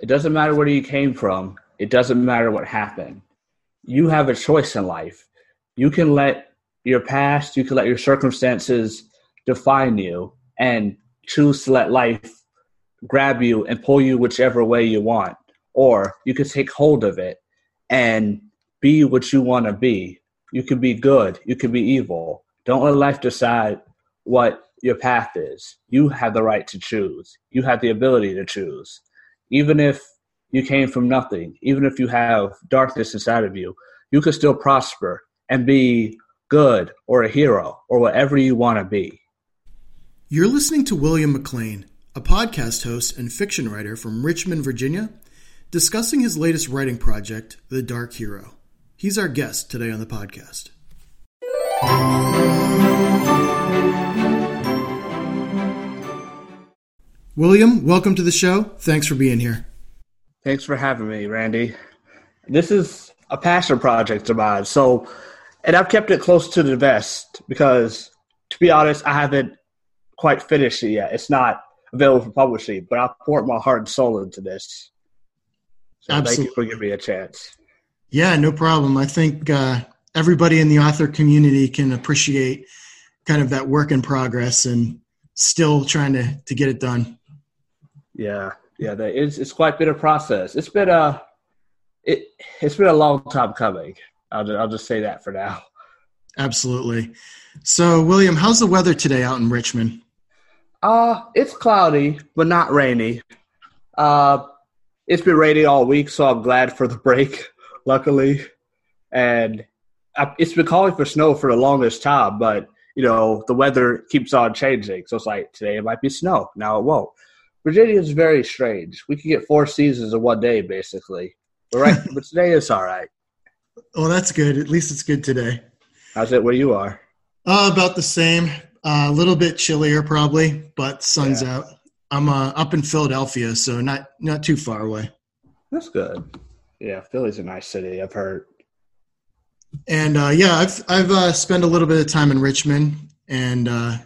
It doesn't matter where you came from. It doesn't matter what happened. You have a choice in life. You can let your past, you can let your circumstances define you and choose to let life grab you and pull you whichever way you want. Or you can take hold of it and be what you want to be. You can be good, you can be evil. Don't let life decide what your path is. You have the right to choose. You have the ability to choose. Even if you came from nothing, even if you have darkness inside of you, you can still prosper and be good or a hero or whatever you want to be. You're listening to William McLean, a podcast host and fiction writer from Richmond, Virginia, discussing his latest writing project, The Dark Hero. He's our guest today on the podcast. William, welcome to the show. Thanks for being here. Thanks for having me, Randy. This is a passion project of mine. So, and I've kept it close to the vest because, to be honest, I haven't quite finished it yet. It's not available for publishing, but I poured my heart and soul into this. So Absolutely. thank you for giving me a chance. Yeah, no problem. I think uh, everybody in the author community can appreciate kind of that work in progress and still trying to to get it done. Yeah, yeah, it's it's quite been a process. It's been a it it's been a long time coming. I'll just, I'll just say that for now. Absolutely. So, William, how's the weather today out in Richmond? Uh, it's cloudy, but not rainy. Uh, it's been rainy all week, so I'm glad for the break, luckily. And I, it's been calling for snow for the longest time, but you know the weather keeps on changing. So it's like today it might be snow, now it won't. Virginia is very strange. We can get four seasons in one day, basically. But right, but today is all right. Well, that's good. At least it's good today. How's it where you are? Uh, about the same. Uh, a little bit chillier, probably, but sun's yeah. out. I'm uh, up in Philadelphia, so not not too far away. That's good. Yeah, Philly's a nice city. I've heard. And uh, yeah, I've I've uh, spent a little bit of time in Richmond, and uh,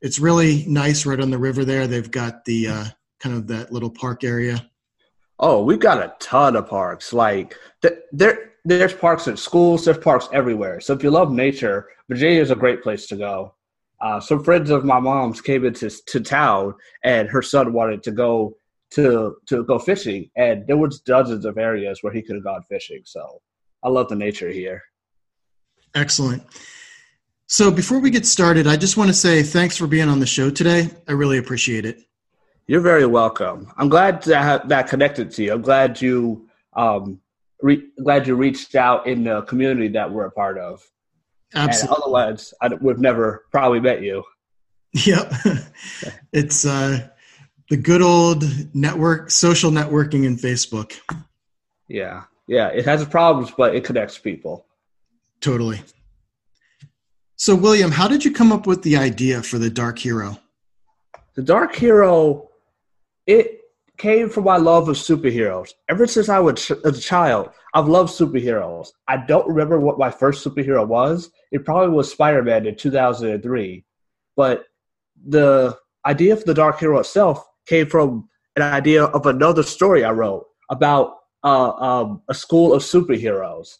it's really nice right on the river there. They've got the uh, kind of that little park area? Oh, we've got a ton of parks. Like there, there's parks at schools. There's parks everywhere. So if you love nature, Virginia is a great place to go. Uh, some friends of my mom's came into to town, and her son wanted to go to to go fishing, and there was dozens of areas where he could have gone fishing. So I love the nature here. Excellent. So before we get started, I just want to say thanks for being on the show today. I really appreciate it. You're very welcome. I'm glad that that connected to you. I'm glad you um, re- glad you reached out in the community that we're a part of. Absolutely. And otherwise, I would have never probably met you. Yep. it's uh, the good old network, social networking, and Facebook. Yeah, yeah. It has problems, but it connects people. Totally. So, William, how did you come up with the idea for the Dark Hero? The Dark Hero it came from my love of superheroes. Ever since I was a child, I've loved superheroes. I don't remember what my first superhero was. It probably was Spider Man in 2003. But the idea for the Dark Hero itself came from an idea of another story I wrote about uh, um, a school of superheroes.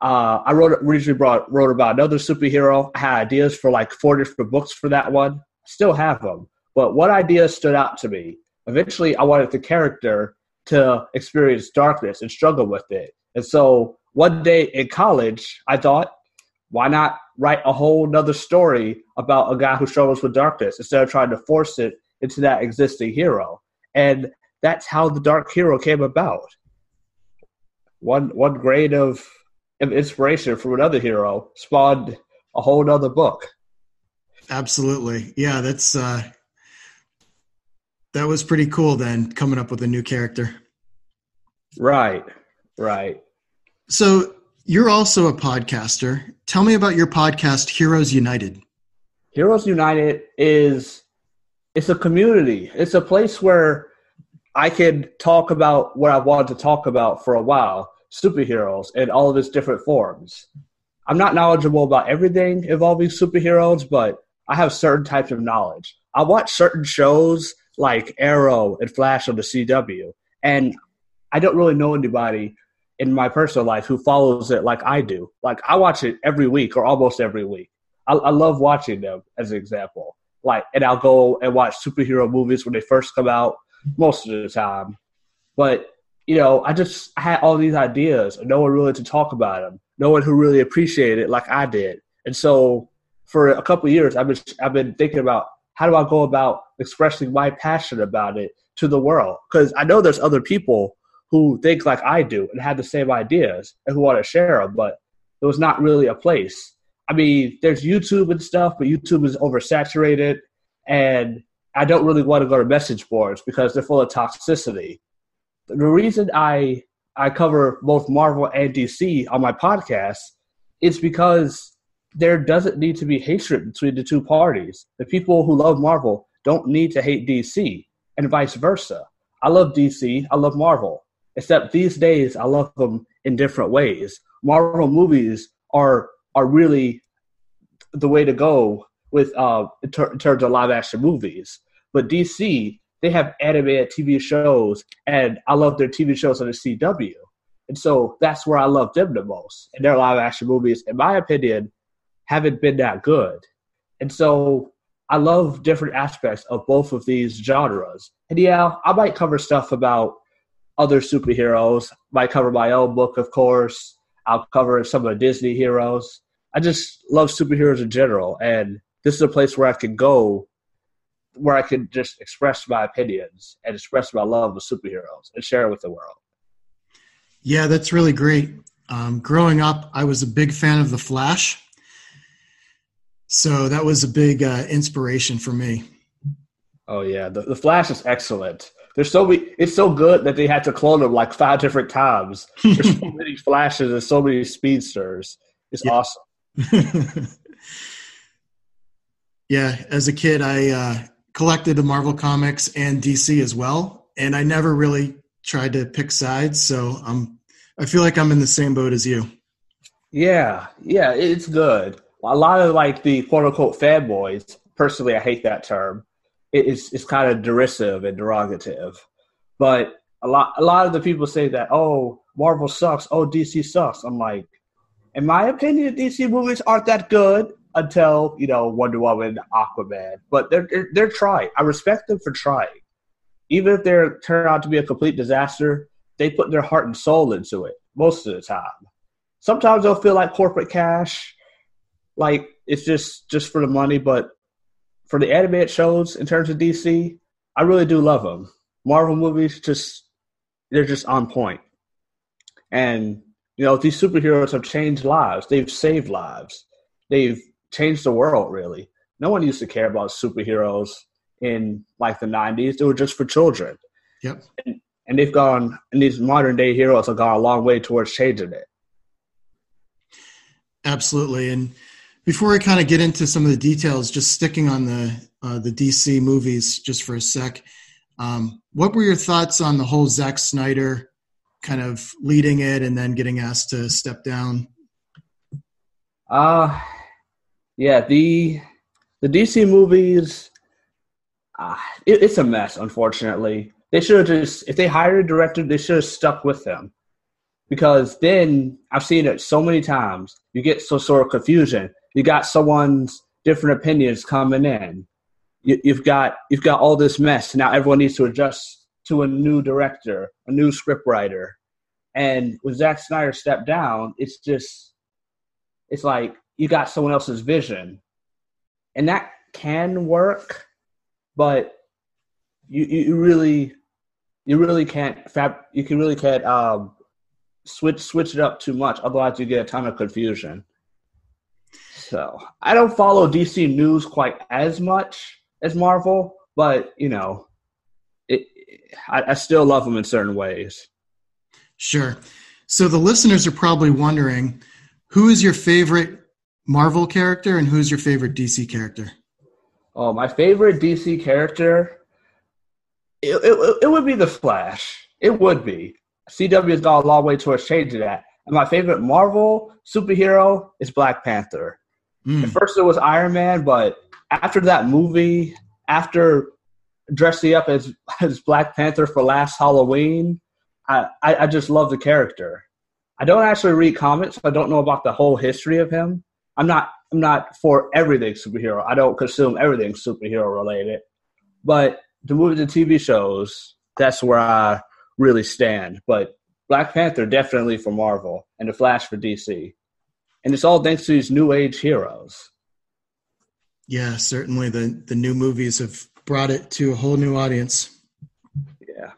Uh, I wrote originally brought, wrote about another superhero. I had ideas for like four different books for that one. Still have them. But what idea stood out to me eventually I wanted the character to experience darkness and struggle with it. And so one day in college, I thought, why not write a whole nother story about a guy who struggles with darkness instead of trying to force it into that existing hero? And that's how the dark hero came about. One one grain of, of inspiration from another hero spawned a whole nother book. Absolutely. Yeah, that's uh that was pretty cool then coming up with a new character. Right. Right. So you're also a podcaster. Tell me about your podcast Heroes United. Heroes United is it's a community. It's a place where I can talk about what I wanted to talk about for a while, superheroes in all of its different forms. I'm not knowledgeable about everything involving superheroes, but I have certain types of knowledge. I watch certain shows like Arrow and Flash on the CW. And I don't really know anybody in my personal life who follows it like I do. Like I watch it every week or almost every week. I, I love watching them as an example. Like, and I'll go and watch superhero movies when they first come out most of the time. But you know, I just had all these ideas, and no one really to talk about them. No one who really appreciated it like I did. And so, for a couple years, I've been I've been thinking about how do I go about expressing my passion about it to the world? Because I know there's other people who think like I do and have the same ideas and who want to share them, but there was not really a place. I mean, there's YouTube and stuff, but YouTube is oversaturated, and I don't really want to go to message boards because they're full of toxicity the reason I I cover both Marvel and DC on my podcast is because there doesn't need to be hatred between the two parties. The people who love Marvel don't need to hate DC, and vice versa. I love DC, I love Marvel, except these days I love them in different ways. Marvel movies are are really the way to go with uh, in, ter- in terms of live action movies. But DC they have animated TV shows, and I love their TV shows on the CW. And so that's where I love them the most. And their live action movies, in my opinion, haven't been that good. And so I love different aspects of both of these genres. And yeah, I might cover stuff about other superheroes, might cover my own book, of course. I'll cover some of the Disney heroes. I just love superheroes in general. And this is a place where I can go where I can just express my opinions and express my love of superheroes and share it with the world. Yeah, that's really great. Um, growing up, I was a big fan of The Flash. So that was a big uh, inspiration for me. Oh yeah, the, the Flash is excellent. There's so many. It's so good that they had to clone him like five different times. There's so many flashes and so many speedsters. It's yeah. awesome. yeah, as a kid, I uh, collected the Marvel comics and DC as well, and I never really tried to pick sides. So I'm I feel like I'm in the same boat as you. Yeah, yeah, it's good. A lot of like the quote unquote fanboys. Personally, I hate that term. It's it's kind of derisive and derogative, but a lot a lot of the people say that oh Marvel sucks, oh DC sucks. I'm like, in my opinion, DC movies aren't that good until you know Wonder Woman, Aquaman. But they're they're, they're trying. I respect them for trying, even if they turn out to be a complete disaster. They put their heart and soul into it most of the time. Sometimes they'll feel like corporate cash, like it's just just for the money. But for the animated shows, in terms of DC, I really do love them. Marvel movies just they're just on point. And you know, these superheroes have changed lives. They've saved lives. They've changed the world really. No one used to care about superheroes in like the 90s. They were just for children. Yep. And, and they've gone, and these modern day heroes have gone a long way towards changing it. Absolutely. And before we kind of get into some of the details, just sticking on the uh, the DC movies just for a sec, um, what were your thoughts on the whole Zack Snyder kind of leading it and then getting asked to step down? Uh yeah, the the DC movies, uh, it, it's a mess. Unfortunately, they should have just if they hired a director, they should have stuck with them, because then I've seen it so many times. You get so sort of confusion. You got someone's different opinions coming in. You, you've got you've got all this mess. Now everyone needs to adjust to a new director, a new scriptwriter, and when Zack Snyder stepped down, it's just it's like you got someone else's vision, and that can work, but you you really you really can't fab you can really can't um, switch switch it up too much otherwise you get a ton of confusion so i don't follow dc news quite as much as marvel but you know it, I, I still love them in certain ways sure so the listeners are probably wondering who is your favorite Marvel character and who's your favorite DC character? Oh, my favorite DC character, it, it, it would be the Flash. It would be. CW has gone a long way towards changing that. And my favorite Marvel superhero is Black Panther. Mm. At first, it was Iron Man, but after that movie, after dressing up as as Black Panther for last Halloween, I, I, I just love the character. I don't actually read comics. So I don't know about the whole history of him. I'm not I'm not for everything superhero. I don't consume everything superhero related. But the movies and TV shows, that's where I really stand. But Black Panther definitely for Marvel and The Flash for DC. And it's all thanks to these new age heroes. Yeah, certainly the the new movies have brought it to a whole new audience. Yeah.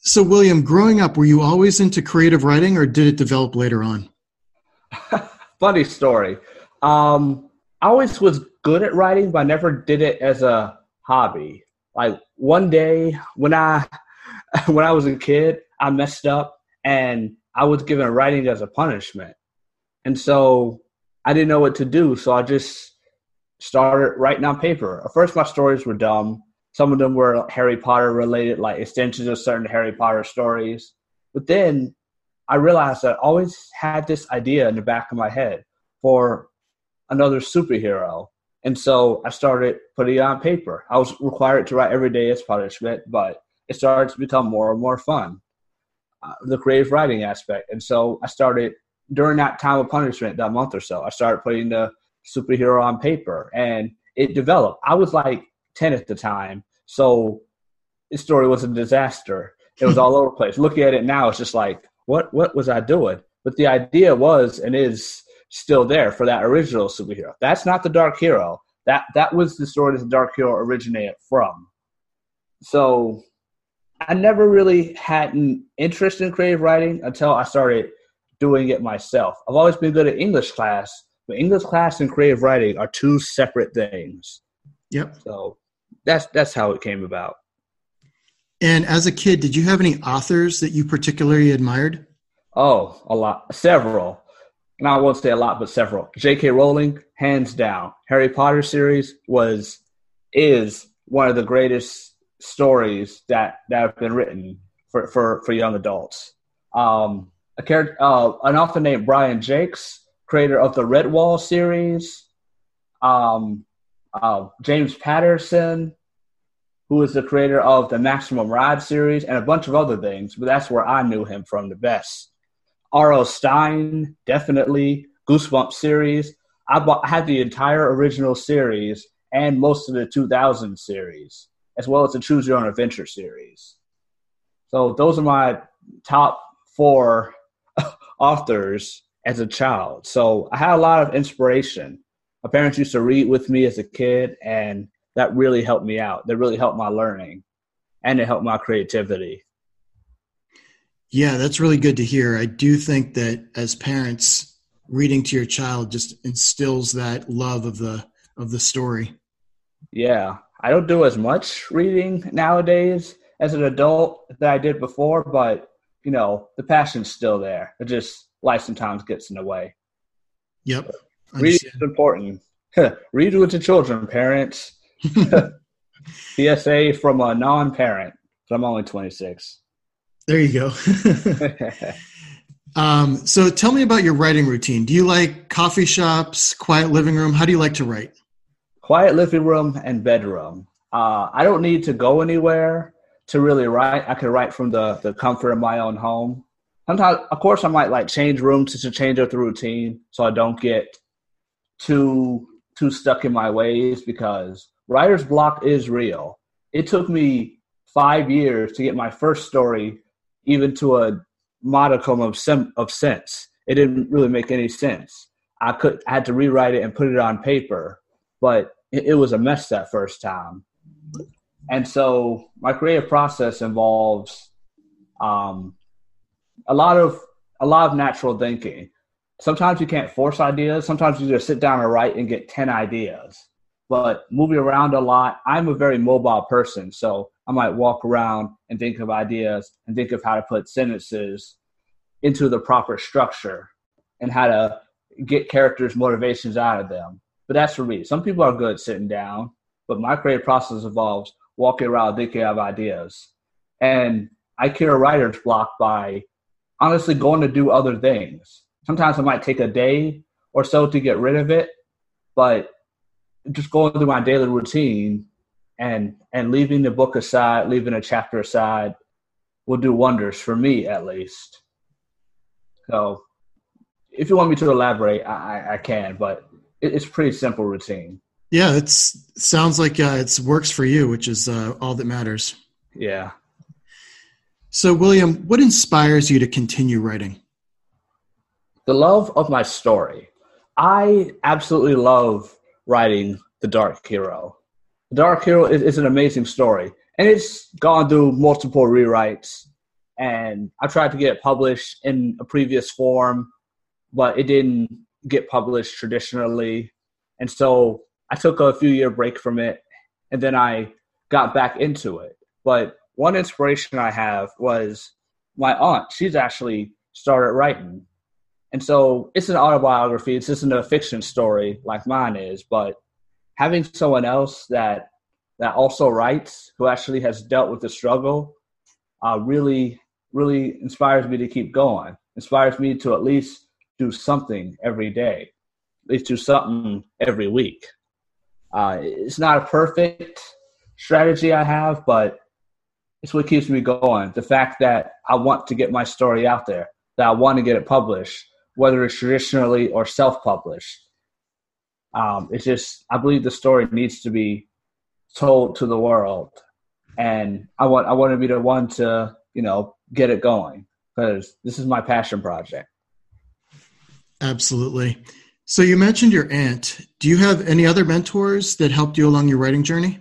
So William, growing up, were you always into creative writing or did it develop later on? Funny story. Um, I always was good at writing, but I never did it as a hobby. Like one day when I when I was a kid, I messed up and I was given writing as a punishment. And so I didn't know what to do. So I just started writing on paper. At first, my stories were dumb. Some of them were Harry Potter related, like extensions of certain Harry Potter stories. But then I realized I always had this idea in the back of my head for another superhero. And so I started putting it on paper. I was required to write every day as punishment, but it started to become more and more fun, uh, the creative writing aspect. And so I started during that time of punishment, that month or so, I started putting the superhero on paper and it developed. I was like 10 at the time. So the story was a disaster. It was all over the place. Looking at it now, it's just like, what, what was I doing? But the idea was and is still there for that original superhero. That's not the Dark Hero. That that was the story that the Dark Hero originated from. So I never really had an interest in creative writing until I started doing it myself. I've always been good at English class, but English class and creative writing are two separate things. Yep. So that's that's how it came about. And as a kid, did you have any authors that you particularly admired? Oh, a lot, several. And I won't say a lot, but several. J.K. Rowling, hands down. Harry Potter series was is one of the greatest stories that that have been written for for, for young adults. Um, a character, uh, an author named Brian Jacques, creator of the Redwall series. Um, uh, James Patterson, who is the creator of the Maximum Ride series and a bunch of other things, but that's where I knew him from the best. R.L. Stine, definitely. Goosebumps series. I, bought, I had the entire original series and most of the 2000 series, as well as the Choose Your Own Adventure series. So those are my top four authors as a child. So I had a lot of inspiration. My parents used to read with me as a kid, and that really helped me out. That really helped my learning, and it helped my creativity. Yeah, that's really good to hear. I do think that as parents, reading to your child just instills that love of the of the story. Yeah, I don't do as much reading nowadays as an adult that I did before, but you know, the passion's still there. It just life sometimes gets in the way. Yep. Reading is important. Read with the children, parents. PSA from a non-parent. I'm only 26. There you go. um, so tell me about your writing routine. Do you like coffee shops, quiet living room? How do you like to write? Quiet living room and bedroom. Uh, I don't need to go anywhere to really write. I can write from the, the comfort of my own home. Sometimes, of course, I might like change rooms to change up the routine so I don't get too too stuck in my ways because writer's block is real. It took me five years to get my first story even to a modicum of sem- of sense. It didn't really make any sense. I could I had to rewrite it and put it on paper, but it, it was a mess that first time. And so my creative process involves um, a lot of a lot of natural thinking. Sometimes you can't force ideas. Sometimes you just sit down and write and get ten ideas. But moving around a lot, I'm a very mobile person, so I might walk around and think of ideas and think of how to put sentences into the proper structure and how to get characters' motivations out of them. But that's for me. Some people are good sitting down, but my creative process involves walking around thinking of ideas. And I cure writer's block by honestly going to do other things. Sometimes it might take a day or so to get rid of it, but just going through my daily routine and and leaving the book aside, leaving a chapter aside, will do wonders for me at least. So, if you want me to elaborate, I, I can, but it's pretty simple routine. Yeah, it sounds like uh, it works for you, which is uh, all that matters. Yeah. So, William, what inspires you to continue writing? The love of my story. I absolutely love writing The Dark Hero. The Dark Hero is, is an amazing story, and it's gone through multiple rewrites. And I tried to get it published in a previous form, but it didn't get published traditionally. And so I took a few year break from it, and then I got back into it. But one inspiration I have was my aunt. She's actually started writing. And so it's an autobiography. It's isn't a fiction story like mine is, but having someone else that that also writes, who actually has dealt with the struggle, uh, really, really inspires me to keep going. Inspires me to at least do something every day, at least do something every week. Uh, it's not a perfect strategy I have, but it's what keeps me going. The fact that I want to get my story out there, that I want to get it published, whether it's traditionally or self-published. Um, it's just I believe the story needs to be told to the world, and I want I want to be the one to you know get it going because this is my passion project. Absolutely. So you mentioned your aunt. Do you have any other mentors that helped you along your writing journey?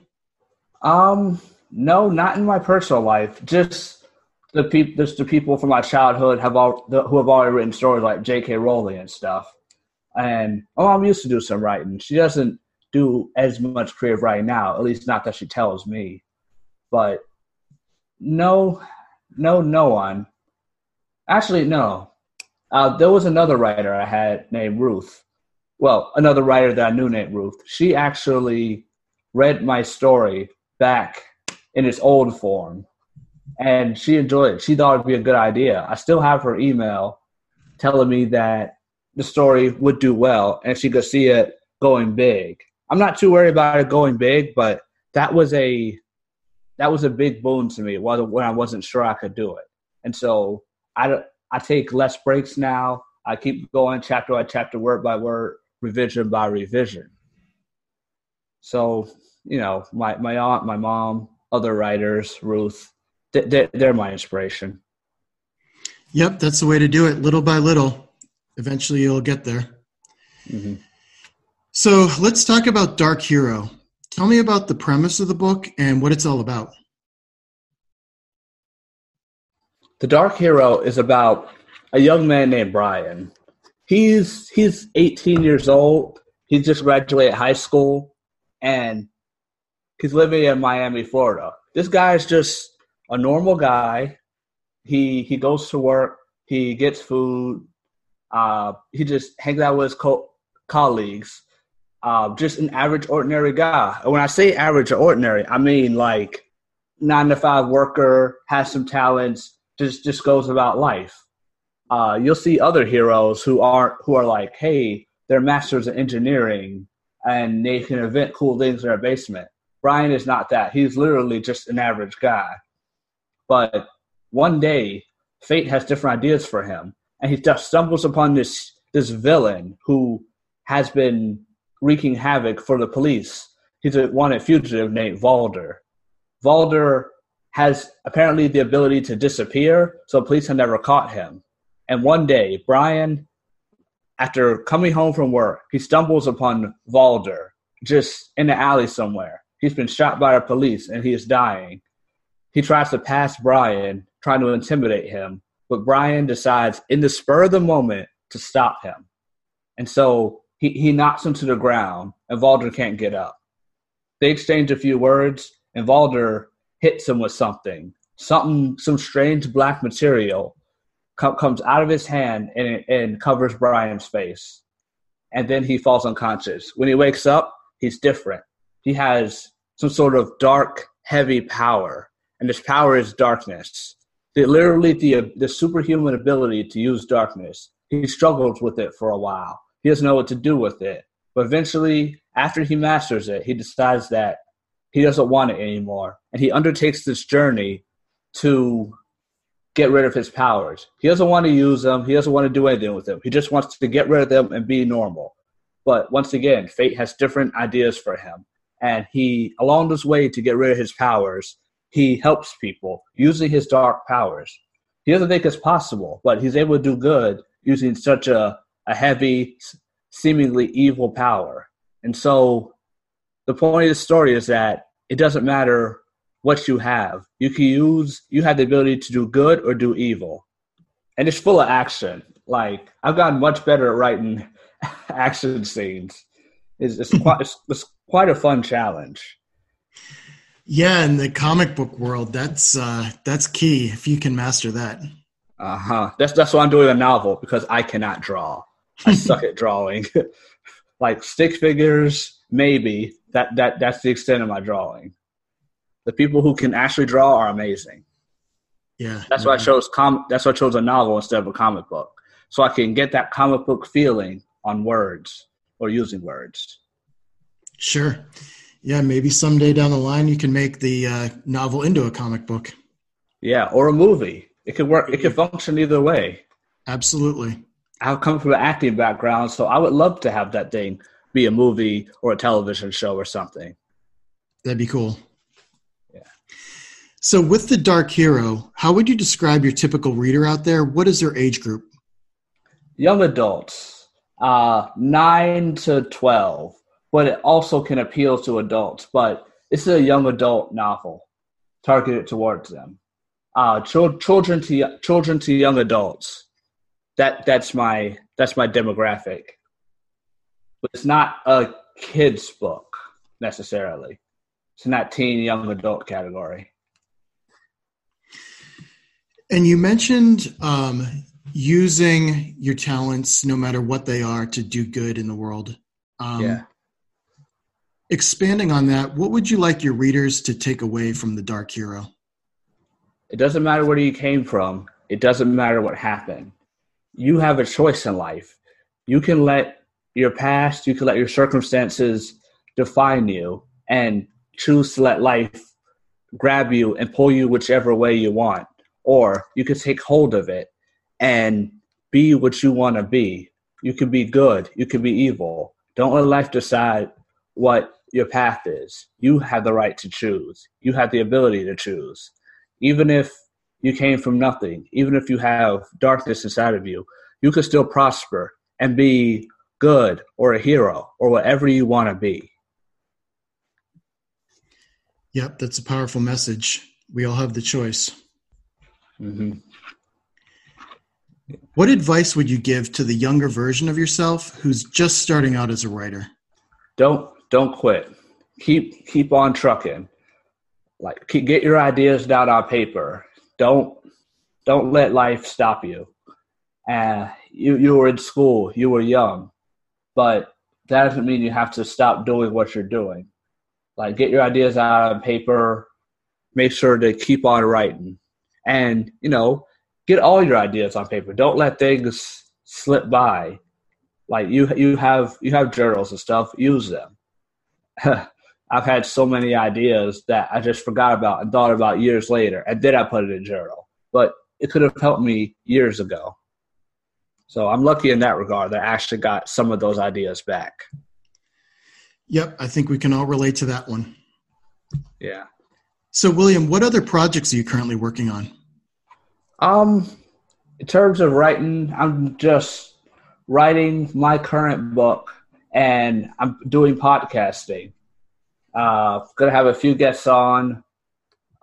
Um, no, not in my personal life. Just the people, just the people from my childhood have all the, who have already written stories like J.K. Rowling and stuff. And my mom used to do some writing. She doesn't do as much creative writing now, at least not that she tells me. But no, no, no one. Actually, no. Uh, there was another writer I had named Ruth. Well, another writer that I knew named Ruth. She actually read my story back in its old form. And she enjoyed it. She thought it'd be a good idea. I still have her email telling me that the story would do well and she could see it going big. I'm not too worried about it going big, but that was a that was a big boon to me when I wasn't sure I could do it. And so I, I take less breaks now. I keep going chapter by chapter, word by word, revision by revision. So, you know, my, my aunt, my mom, other writers, Ruth. They're, they're my inspiration. Yep, that's the way to do it. Little by little, eventually you'll get there. Mm-hmm. So let's talk about Dark Hero. Tell me about the premise of the book and what it's all about. The Dark Hero is about a young man named Brian. He's he's 18 years old. He just graduated high school, and he's living in Miami, Florida. This guy is just a normal guy. He he goes to work. He gets food. Uh, he just hangs out with his co- colleagues. Uh, just an average, ordinary guy. And when I say average or ordinary, I mean like nine to five worker, has some talents, just just goes about life. Uh, you'll see other heroes who are who are like, hey, they're masters of engineering and they can invent cool things in their basement. Brian is not that. He's literally just an average guy. But one day, fate has different ideas for him, and he just stumbles upon this this villain who has been wreaking havoc for the police. He's a wanted fugitive named Valder. Valder has apparently the ability to disappear, so police have never caught him. And one day, Brian, after coming home from work, he stumbles upon Valder just in the alley somewhere. He's been shot by the police and he is dying. He tries to pass Brian, trying to intimidate him, but Brian decides in the spur of the moment to stop him. And so he, he knocks him to the ground, and Valder can't get up. They exchange a few words, and Valder hits him with something. Something, some strange black material co- comes out of his hand and, and covers Brian's face. And then he falls unconscious. When he wakes up, he's different. He has some sort of dark, heavy power, and this power is darkness. The, literally, the the superhuman ability to use darkness. He struggles with it for a while. He doesn't know what to do with it, but eventually, after he masters it, he decides that he doesn't want it anymore, and he undertakes this journey to get rid of his powers. He doesn't want to use them. He doesn't want to do anything with them. He just wants to get rid of them and be normal. But once again, fate has different ideas for him. And he, along this way to get rid of his powers, he helps people using his dark powers. He doesn't think it's possible, but he's able to do good using such a, a heavy, seemingly evil power. And so the point of the story is that it doesn't matter what you have. You can use you have the ability to do good or do evil. And it's full of action. Like I've gotten much better at writing action scenes. It's, it's quite it's, it's, quite a fun challenge. Yeah, in the comic book world, that's uh, that's key if you can master that. Uh huh. That's that's why I'm doing a novel because I cannot draw. I suck at drawing. like stick figures, maybe that that that's the extent of my drawing the people who can actually draw are amazing. Yeah, that's why I chose com. That's why I chose a novel instead of a comic book, so I can get that comic book feeling on words or using words. Sure. Yeah, maybe someday down the line you can make the uh, novel into a comic book. Yeah, or a movie. It could work. It could function either way. Absolutely. I've come from an acting background, so I would love to have that thing be a movie or a television show or something. That'd be cool. So, with the Dark Hero, how would you describe your typical reader out there? What is their age group? Young adults, uh, nine to twelve, but it also can appeal to adults. But it's a young adult novel targeted towards them. Uh, ch- children to children to young adults. That that's my that's my demographic. But it's not a kids book necessarily. It's not teen young adult category. And you mentioned um, using your talents, no matter what they are, to do good in the world. Um, yeah. Expanding on that, what would you like your readers to take away from the Dark Hero? It doesn't matter where you came from. It doesn't matter what happened. You have a choice in life. You can let your past, you can let your circumstances define you and choose to let life grab you and pull you whichever way you want or you could take hold of it and be what you want to be. You can be good, you can be evil. Don't let life decide what your path is. You have the right to choose. You have the ability to choose. Even if you came from nothing, even if you have darkness inside of you, you can still prosper and be good or a hero or whatever you want to be. Yep, that's a powerful message. We all have the choice. Mm-hmm. What advice would you give to the younger version of yourself who's just starting out as a writer? Don't don't quit. Keep keep on trucking. Like keep, get your ideas down on paper. Don't don't let life stop you. Uh, you you were in school. You were young, but that doesn't mean you have to stop doing what you're doing. Like get your ideas out on paper. Make sure to keep on writing and you know get all your ideas on paper. Don't let things slip by. Like you you have you have journals and stuff. Use them. I've had so many ideas that i just forgot about and thought about years later and then i put it in journal. But it could have helped me years ago. So i'm lucky in that regard that i actually got some of those ideas back. Yep i think we can all relate to that one. Yeah so, William, what other projects are you currently working on? Um, in terms of writing, I'm just writing my current book, and I'm doing podcasting. Uh, gonna have a few guests on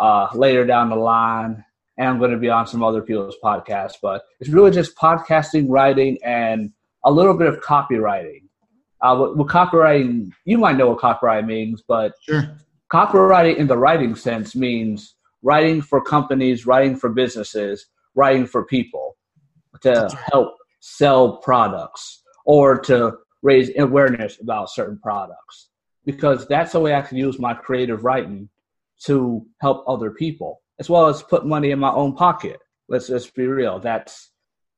uh, later down the line, and I'm gonna be on some other people's podcasts. But it's really just podcasting, writing, and a little bit of copywriting. Uh, with, with copywriting, you might know what copyright means, but sure Copywriting in the writing sense means writing for companies, writing for businesses, writing for people to help sell products or to raise awareness about certain products. Because that's the way I can use my creative writing to help other people, as well as put money in my own pocket. Let's just be real. That's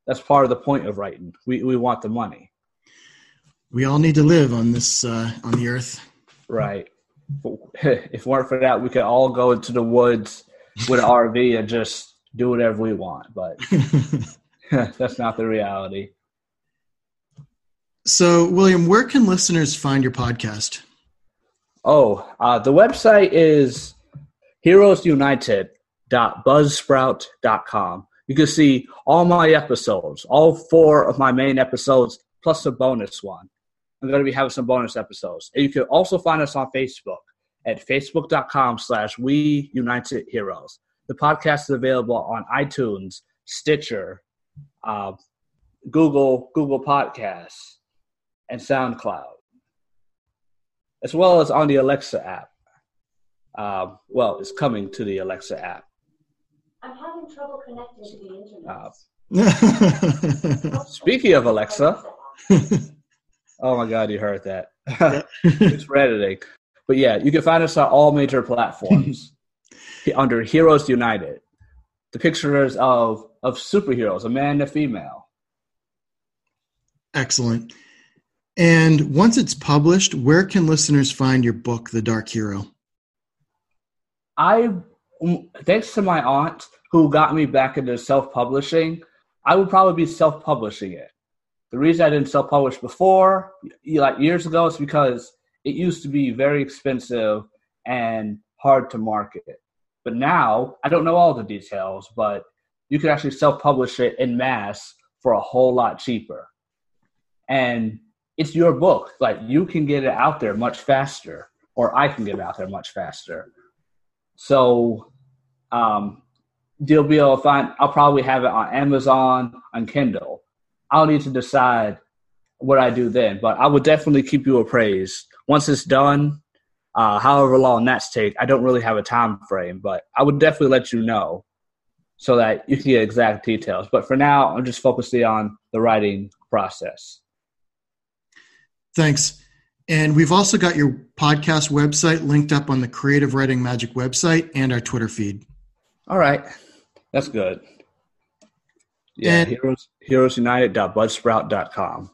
that's part of the point of writing. We we want the money. We all need to live on this uh, on the earth. Right. if it weren't for that, we could all go into the woods with an RV and just do whatever we want, but that's not the reality. So, William, where can listeners find your podcast? Oh, uh, the website is heroesunited.buzzsprout.com. You can see all my episodes, all four of my main episodes, plus a bonus one. I'm going to be having some bonus episodes. And you can also find us on Facebook at facebook.com slash we united heroes. The podcast is available on iTunes, Stitcher, uh, Google, Google Podcasts, and SoundCloud, as well as on the Alexa app. Uh, well, it's coming to the Alexa app. I'm having trouble connecting to the internet. Uh, speaking of Alexa, oh my God, you heard that. it's editing. But yeah, you can find us on all major platforms under Heroes United. The pictures of of superheroes, a man and a female. Excellent. And once it's published, where can listeners find your book, The Dark Hero? I, mm, thanks to my aunt who got me back into self publishing, I would probably be self publishing it. The reason I didn't self publish before, like years ago, is because it used to be very expensive and hard to market. But now, I don't know all the details, but you can actually self publish it in mass for a whole lot cheaper. And it's your book. Like you can get it out there much faster, or I can get it out there much faster. So um, you'll be able to find. I'll probably have it on Amazon, on Kindle. I'll need to decide what I do then, but I would definitely keep you appraised once it's done. Uh, however long that's take, I don't really have a time frame, but I would definitely let you know so that you can get exact details. But for now, I'm just focusing on the writing process. Thanks. And we've also got your podcast website linked up on the Creative Writing Magic website and our Twitter feed. All right. That's good. Yeah, and, heroes, heroesunited.buzzsprout.com.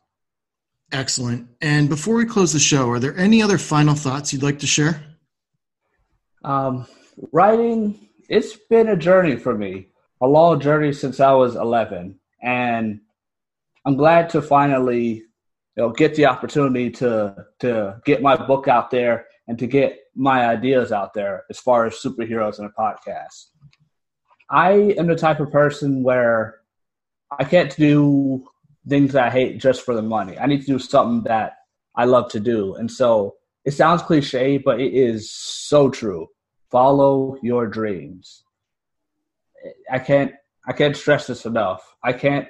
Excellent. And before we close the show, are there any other final thoughts you'd like to share? Um, writing, it's been a journey for me, a long journey since I was 11. And I'm glad to finally you know, get the opportunity to to get my book out there and to get my ideas out there as far as superheroes in a podcast. I am the type of person where I can't do things I hate just for the money. I need to do something that I love to do. And so it sounds cliche, but it is so true. Follow your dreams. I can't I can't stress this enough. I can't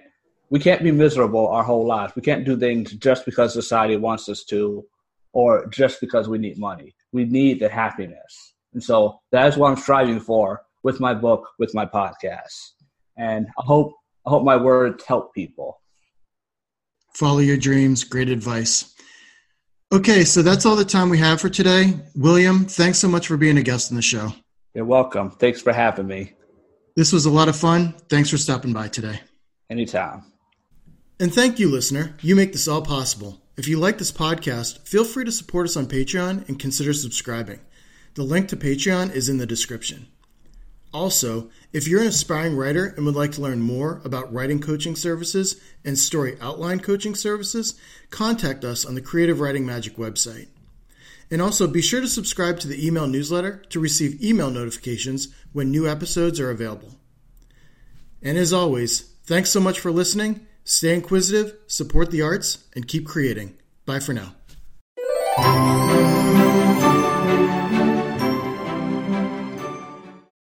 we can't be miserable our whole lives. We can't do things just because society wants us to or just because we need money. We need the happiness. And so that is what I'm striving for with my book, with my podcast. And I hope I hope my words help people. Follow your dreams. Great advice. Okay, so that's all the time we have for today. William, thanks so much for being a guest on the show. You're welcome. Thanks for having me. This was a lot of fun. Thanks for stopping by today. Anytime. And thank you, listener. You make this all possible. If you like this podcast, feel free to support us on Patreon and consider subscribing. The link to Patreon is in the description. Also, if you're an aspiring writer and would like to learn more about writing coaching services and story outline coaching services, contact us on the Creative Writing Magic website. And also be sure to subscribe to the email newsletter to receive email notifications when new episodes are available. And as always, thanks so much for listening Stay inquisitive, support the arts, and keep creating. Bye for now.